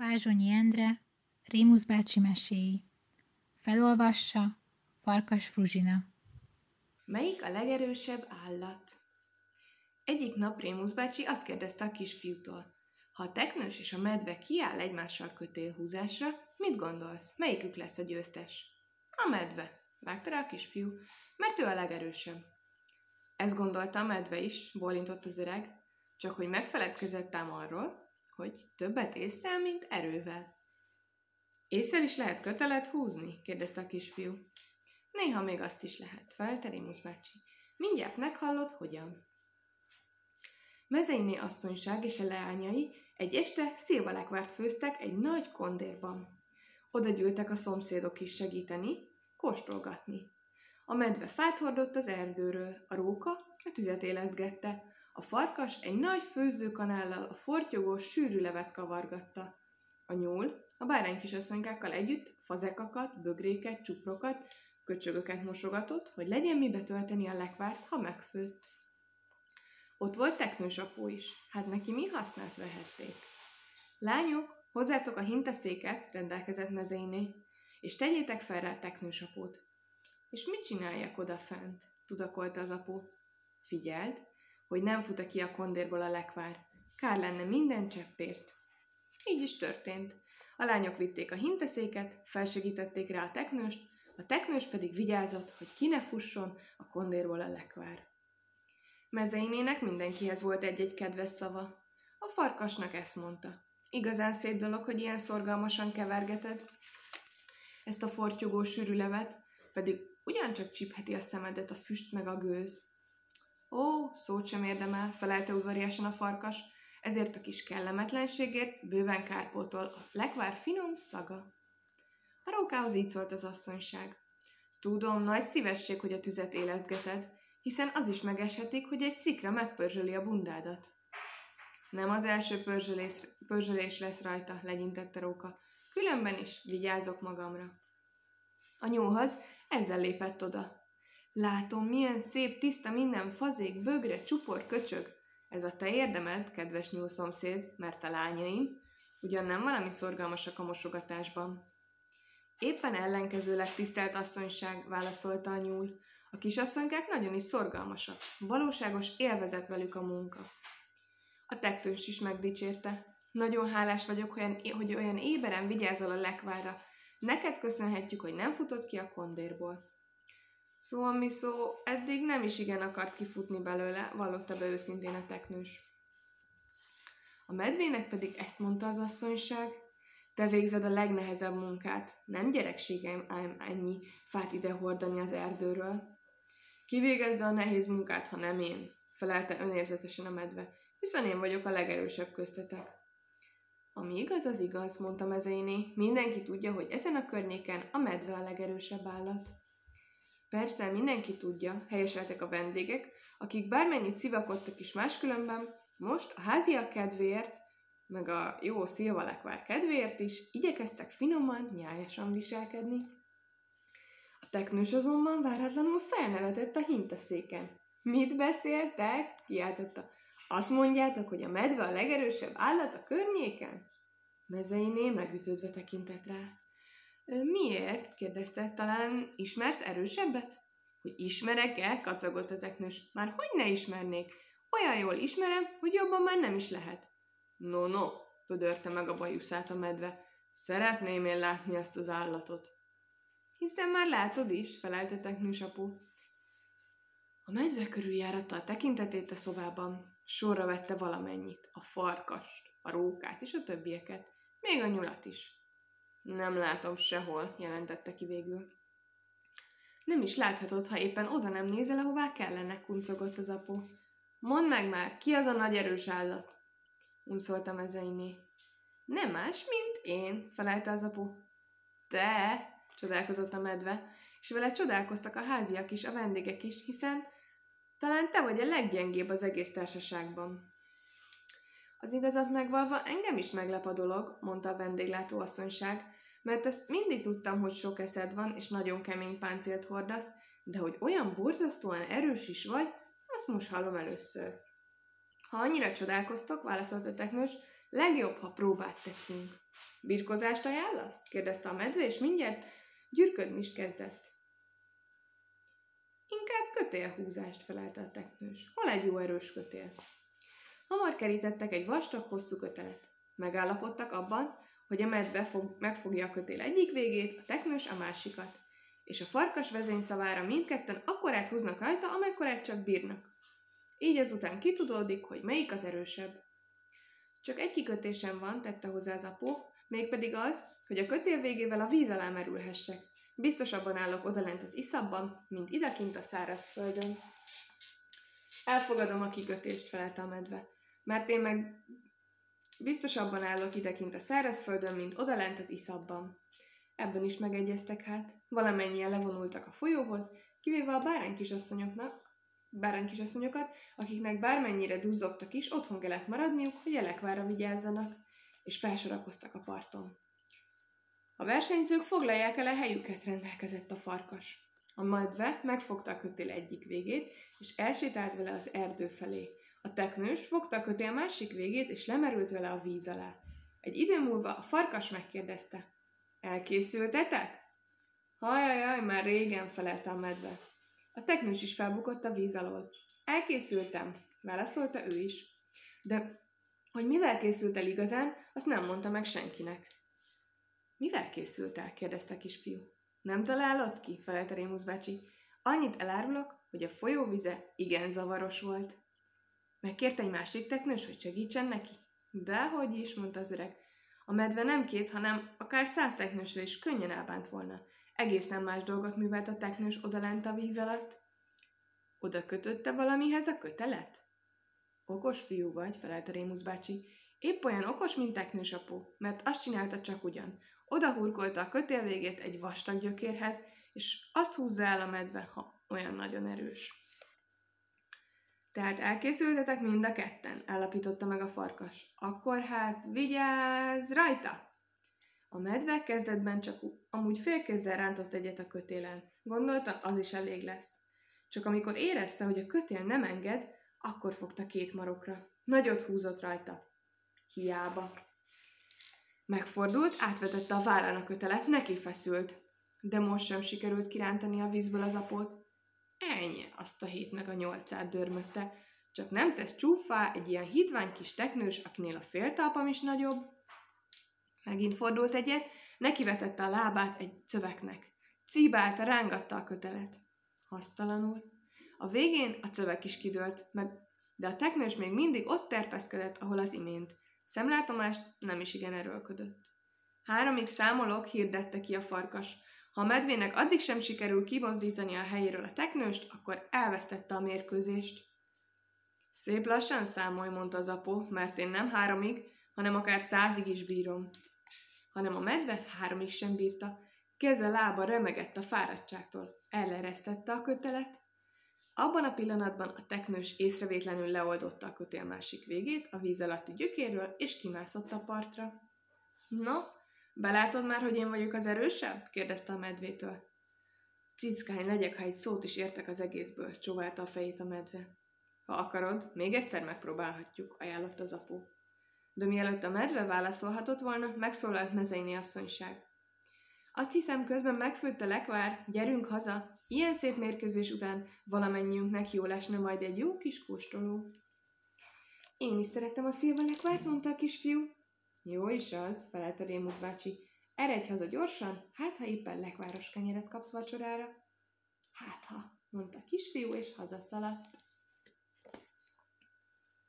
Vázsonyi Endre, Rémusz bácsi meséi. Felolvassa Farkas Fruzsina. Melyik a legerősebb állat? Egyik nap Rémusz bácsi azt kérdezte a kisfiútól. Ha a teknős és a medve kiáll egymással kötélhúzásra, mit gondolsz, melyikük lesz a győztes? A medve, vágta rá a kisfiú, mert ő a legerősebb. Ezt gondolta a medve is, bólintott az öreg, csak hogy megfeledkezett ám arról, hogy többet észszel, mint erővel. Észszel is lehet kötelet húzni? kérdezte a kisfiú. Néha még azt is lehet, felelte Rémusz bácsi. Mindjárt meghallod, hogyan. Mezeiné asszonyság és a leányai egy este szilvalekvárt főztek egy nagy kondérban. Oda gyűltek a szomszédok is segíteni, kóstolgatni. A medve fát hordott az erdőről, a róka a tüzet élesztgette, a farkas egy nagy főzőkanállal a fortyogós sűrű levet kavargatta. A nyúl a bárány kisasszonykákkal együtt fazekakat, bögréket, csuprokat, köcsögöket mosogatott, hogy legyen mi betölteni a lekvárt, ha megfőtt. Ott volt teknős apó is, hát neki mi hasznát vehették. Lányok, hozzátok a hintaszéket, rendelkezett mezeiné, és tegyétek fel rá teknős apót. És mit csináljak oda fent? tudakolta az apó. Figyeld, hogy nem fut ki a kondérból a lekvár. Kár lenne minden cseppért. Így is történt. A lányok vitték a hinteszéket, felsegítették rá a teknőst, a teknős pedig vigyázott, hogy ki ne fusson a kondérból a lekvár. Mezeinének mindenkihez volt egy-egy kedves szava. A farkasnak ezt mondta. Igazán szép dolog, hogy ilyen szorgalmasan kevergeted. Ezt a fortyogó sűrű levet, pedig ugyancsak csipheti a szemedet a füst meg a gőz. Ó, szót sem érdemel, felelte udvariasan a farkas, ezért a kis kellemetlenségért bőven kárpótol a lekvár finom szaga. A rókához így szólt az asszonyság. Tudom, nagy szívesség, hogy a tüzet élezgeted, hiszen az is megeshetik, hogy egy szikra megpörzsöli a bundádat. Nem az első pörzsölés, pörzsölés lesz rajta, legyintette Róka. Különben is vigyázok magamra. A nyúlhoz ezzel lépett oda. Látom, milyen szép, tiszta minden fazék, bögre, csupor, köcsög. Ez a te érdemelt, kedves nyúlszomszéd, mert a lányaim, ugyan nem valami szorgalmasak a mosogatásban. Éppen ellenkezőleg tisztelt asszonyság, válaszolta a nyúl. A kisasszonykák nagyon is szorgalmasak. Valóságos élvezet velük a munka. A tektős is megdicsérte. Nagyon hálás vagyok, hogy olyan éberen vigyázol a lekvára. Neked köszönhetjük, hogy nem futott ki a kondérból. Szó, ami szó, eddig nem is igen akart kifutni belőle, vallotta be őszintén a teknős. A medvének pedig ezt mondta az asszonyság, te végzed a legnehezebb munkát, nem gyerekségem ám ennyi fát ide hordani az erdőről. Ki végezze a nehéz munkát, ha nem én? felelte önérzetesen a medve, hiszen én vagyok a legerősebb köztetek. Ami igaz, az igaz, mondta mezeiné. Mindenki tudja, hogy ezen a környéken a medve a legerősebb állat. Persze, mindenki tudja, helyeseltek a vendégek, akik bármennyit szivakodtak is máskülönben, most a háziak kedvéért, meg a jó szilvalekvár kedvéért is igyekeztek finoman, nyájasan viselkedni. A teknős azonban váratlanul felnevetett a hintaszéken. Mit beszéltek? kiáltotta. Azt mondjátok, hogy a medve a legerősebb állat a környéken? Mezeiné megütődve tekintett rá. Miért? kérdezte. Talán ismersz erősebbet? Hogy ismerek-e? kacagott a teknős. Már hogy ne ismernék? Olyan jól ismerem, hogy jobban már nem is lehet. No, no, pödörte meg a bajuszát a medve. Szeretném én látni ezt az állatot. Hiszen már látod is, felelte teknős apu. A medve körüljáratta a tekintetét a szobában, sorra vette valamennyit, a farkast, a rókát és a többieket, még a nyulat is. Nem látom sehol, jelentette ki végül. Nem is láthatod, ha éppen oda nem nézel, ahová kellene, kuncogott az apu. Mondd meg már, ki az a nagy erős állat? Unszolta mezeiné. Nem más, mint én, felelte az apu. Te, csodálkozott a medve, és vele csodálkoztak a háziak is, a vendégek is, hiszen talán te vagy a leggyengébb az egész társaságban. Az igazat megvalva engem is meglep a dolog, mondta a vendéglátó asszonyság, mert ezt mindig tudtam, hogy sok eszed van, és nagyon kemény páncélt hordasz, de hogy olyan borzasztóan erős is vagy, azt most hallom először. Ha annyira csodálkoztok, válaszolt a teknős, Legjobb, ha próbát teszünk. Birkozást ajánlasz? kérdezte a medve, és mindjárt gyürködni is kezdett. Inkább kötélhúzást felelte a teknős. Hol egy jó erős kötél? Hamar kerítettek egy vastag, hosszú kötelet. Megállapodtak abban, hogy a medve fog, megfogja a kötél egyik végét, a teknős a másikat, és a farkas vezényszavára mindketten akkorát húznak rajta, amekkorát csak bírnak. Így azután kitudódik, hogy melyik az erősebb. Csak egy kikötésem van, tette hozzá az apó, mégpedig az, hogy a kötél végével a víz alá merülhessek. Biztosabban állok odalent az iszabban, mint idakint a szárazföldön. Elfogadom a kikötést, felelte a medve, mert én meg biztosabban állok idekint a szárazföldön, mint odalent az iszabban. Ebben is megegyeztek hát. Valamennyien levonultak a folyóhoz, kivéve a báránykisasszonyoknak, báránykisasszonyokat, akiknek bármennyire duzzogtak is, otthon kellett maradniuk, hogy elekvára vigyázzanak, és felsorakoztak a parton. A versenyzők foglalják el a helyüket, rendelkezett a farkas. A madve megfogta a kötél egyik végét, és elsétált vele az erdő felé. A teknős fogta a kötél másik végét, és lemerült vele a víz alá. Egy idő múlva a farkas megkérdezte. Elkészültetek? Hajajaj, már régen felelte a medve. A teknős is felbukott a víz alól. Elkészültem, válaszolta ő is. De hogy mivel készült el igazán, azt nem mondta meg senkinek. Mivel készült el? kérdezte a kisfiú. Nem találod ki? felelte Rémusz bácsi. Annyit elárulok, hogy a folyóvize igen zavaros volt. Megkérte egy másik teknős, hogy segítsen neki? Dehogy is, mondta az öreg. A medve nem két, hanem akár száz teknősre is könnyen elbánt volna. Egészen más dolgot művelt a teknős odalent a víz alatt. Oda kötötte valamihez a kötelet? Okos fiú vagy, felelte Rémusz bácsi. Épp olyan okos, mint teknős apu, mert azt csinálta csak ugyan. Oda hurkolta a kötél végét egy vastag gyökérhez, és azt húzza el a medve, ha olyan nagyon erős. Tehát elkészültetek mind a ketten, állapította meg a farkas. Akkor hát vigyázz rajta! A medve kezdetben csak amúgy félkézzel rántott egyet a kötélen. Gondolta, az is elég lesz. Csak amikor érezte, hogy a kötél nem enged, akkor fogta két marokra. Nagyot húzott rajta. Hiába. Megfordult, átvetette a vállán a kötelet, neki feszült. De most sem sikerült kirántani a vízből az apót. Ennyi, azt a hét meg a nyolcát dörmögte. Csak nem tesz csúfá egy ilyen hitvány kis teknős, akinél a féltalpam is nagyobb. Megint fordult egyet, nekivetette a lábát egy cöveknek. Cíbálta, rángatta a kötelet. Hasztalanul. A végén a cövek is kidőlt, meg, de a teknős még mindig ott terpeszkedett, ahol az imént. Szemlátomást nem is igen erőlködött. Háromig számolok, hirdette ki a farkas. Ha a medvének addig sem sikerül kimozdítani a helyéről a teknőst, akkor elvesztette a mérkőzést. Szép lassan számolj, mondta az apó, mert én nem háromig, hanem akár százig is bírom. Hanem a medve háromig sem bírta. Keze lába remegett a fáradtságtól. Elleresztette a kötelet, abban a pillanatban a teknős észrevétlenül leoldotta a kötél másik végét a víz alatti gyökéről, és kimászott a partra. No, belátod már, hogy én vagyok az erősebb? kérdezte a medvétől. Cickány legyek, ha egy szót is értek az egészből, csóválta a fejét a medve. Ha akarod, még egyszer megpróbálhatjuk, ajánlott az apó. De mielőtt a medve válaszolhatott volna, megszólalt mezeiné asszonyság. Azt hiszem, közben megfőtt a lekvár, gyerünk haza. Ilyen szép mérkőzés után valamennyiünknek jól esne majd egy jó kis kóstoló. Én is szerettem a szilva lekvárt, mondta a kisfiú. Jó is az, felelte Rémusz bácsi. Eredj haza gyorsan, hát ha éppen lekváros kenyeret kapsz vacsorára. Hát ha, mondta kisfiú, és hazaszaladt.